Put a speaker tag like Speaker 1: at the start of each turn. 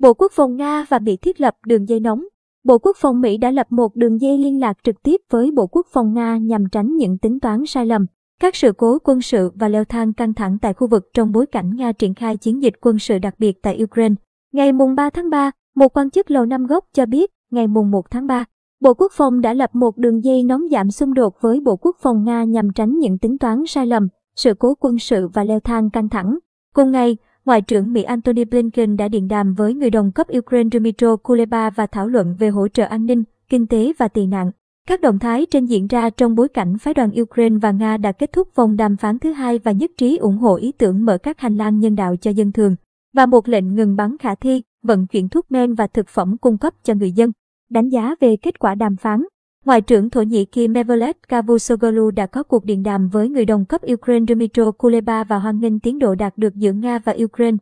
Speaker 1: Bộ Quốc phòng Nga và Mỹ thiết lập đường dây nóng. Bộ Quốc phòng Mỹ đã lập một đường dây liên lạc trực tiếp với Bộ Quốc phòng Nga nhằm tránh những tính toán sai lầm, các sự cố quân sự và leo thang căng thẳng tại khu vực trong bối cảnh Nga triển khai chiến dịch quân sự đặc biệt tại Ukraine. Ngày mùng 3 tháng 3, một quan chức Lầu Năm Góc cho biết, ngày mùng 1 tháng 3, Bộ Quốc phòng đã lập một đường dây nóng giảm xung đột với Bộ Quốc phòng Nga nhằm tránh những tính toán sai lầm, sự cố quân sự và leo thang căng thẳng. Cùng ngày, Ngoại trưởng Mỹ Antony Blinken đã điện đàm với người đồng cấp Ukraine Dmytro Kuleba và thảo luận về hỗ trợ an ninh, kinh tế và tị nạn. Các động thái trên diễn ra trong bối cảnh phái đoàn Ukraine và Nga đã kết thúc vòng đàm phán thứ hai và nhất trí ủng hộ ý tưởng mở các hành lang nhân đạo cho dân thường và một lệnh ngừng bắn khả thi, vận chuyển thuốc men và thực phẩm cung cấp cho người dân. Đánh giá về kết quả đàm phán, Ngoại trưởng Thổ Nhĩ Kỳ Mevlut Cavusoglu đã có cuộc điện đàm với người đồng cấp Ukraine Dmytro Kuleba và hoan nghênh tiến độ đạt được giữa Nga và Ukraine.